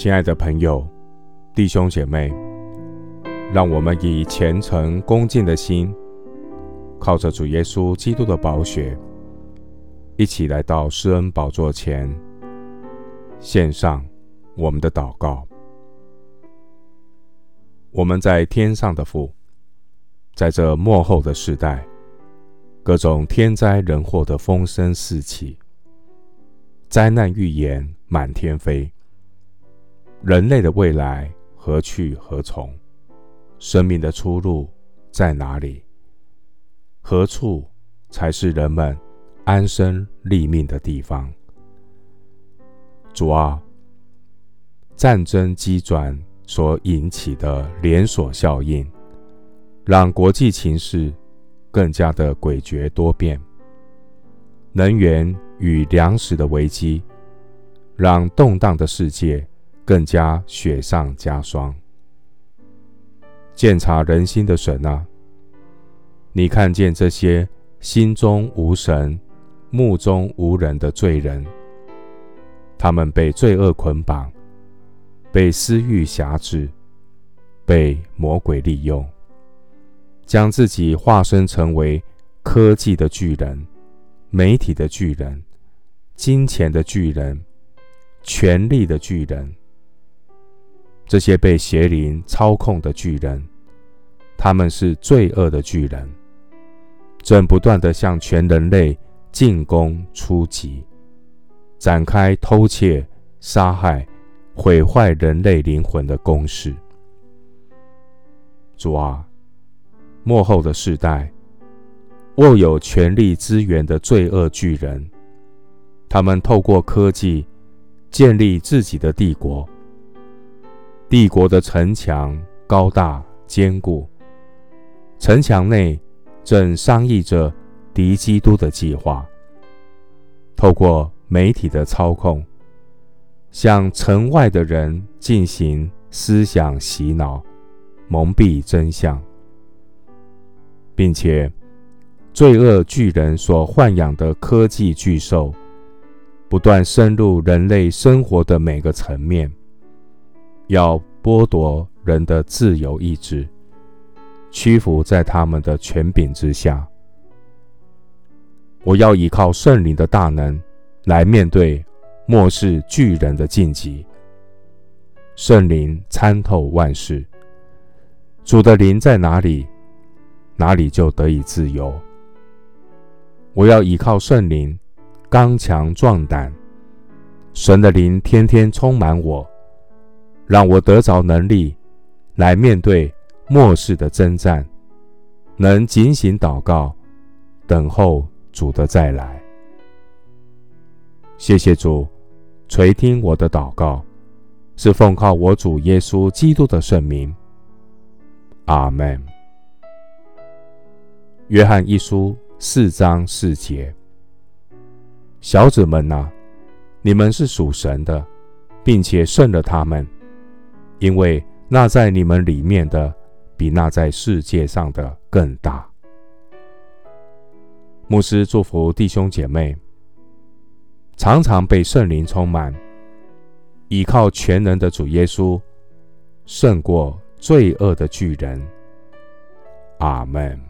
亲爱的朋友、弟兄姐妹，让我们以虔诚恭敬的心，靠着主耶稣基督的宝血，一起来到施恩宝座前，献上我们的祷告。我们在天上的父，在这末后的世代，各种天灾人祸的风声四起，灾难预言满天飞。人类的未来何去何从？生命的出路在哪里？何处才是人们安身立命的地方？主啊，战争机转所引起的连锁效应，让国际情势更加的诡谲多变。能源与粮食的危机，让动荡的世界。更加雪上加霜。鉴察人心的神啊，你看见这些心中无神、目中无人的罪人，他们被罪恶捆绑，被私欲挟制，被魔鬼利用，将自己化身成为科技的巨人、媒体的巨人、金钱的巨人、权力的巨人。这些被邪灵操控的巨人，他们是罪恶的巨人，正不断地向全人类进攻出击，展开偷窃、杀害、毁坏人类灵魂的攻势。主啊，幕后的世代，握有权力资源的罪恶巨人，他们透过科技建立自己的帝国。帝国的城墙高大坚固，城墙内正商议着敌基督的计划。透过媒体的操控，向城外的人进行思想洗脑，蒙蔽真相，并且罪恶巨人所豢养的科技巨兽，不断深入人类生活的每个层面。要剥夺人的自由意志，屈服在他们的权柄之下。我要依靠圣灵的大能来面对末世巨人的进击。圣灵参透万事，主的灵在哪里，哪里就得以自由。我要依靠圣灵，刚强壮胆。神的灵天天充满我。让我得着能力，来面对末世的征战，能警醒祷告，等候主的再来。谢谢主垂听我的祷告，是奉靠我主耶稣基督的圣名。阿门。约翰一书四章四节：小子们哪，你们是属神的，并且胜了他们。因为那在你们里面的，比那在世界上的更大。牧师祝福弟兄姐妹，常常被圣灵充满，倚靠全能的主耶稣，胜过罪恶的巨人。阿门。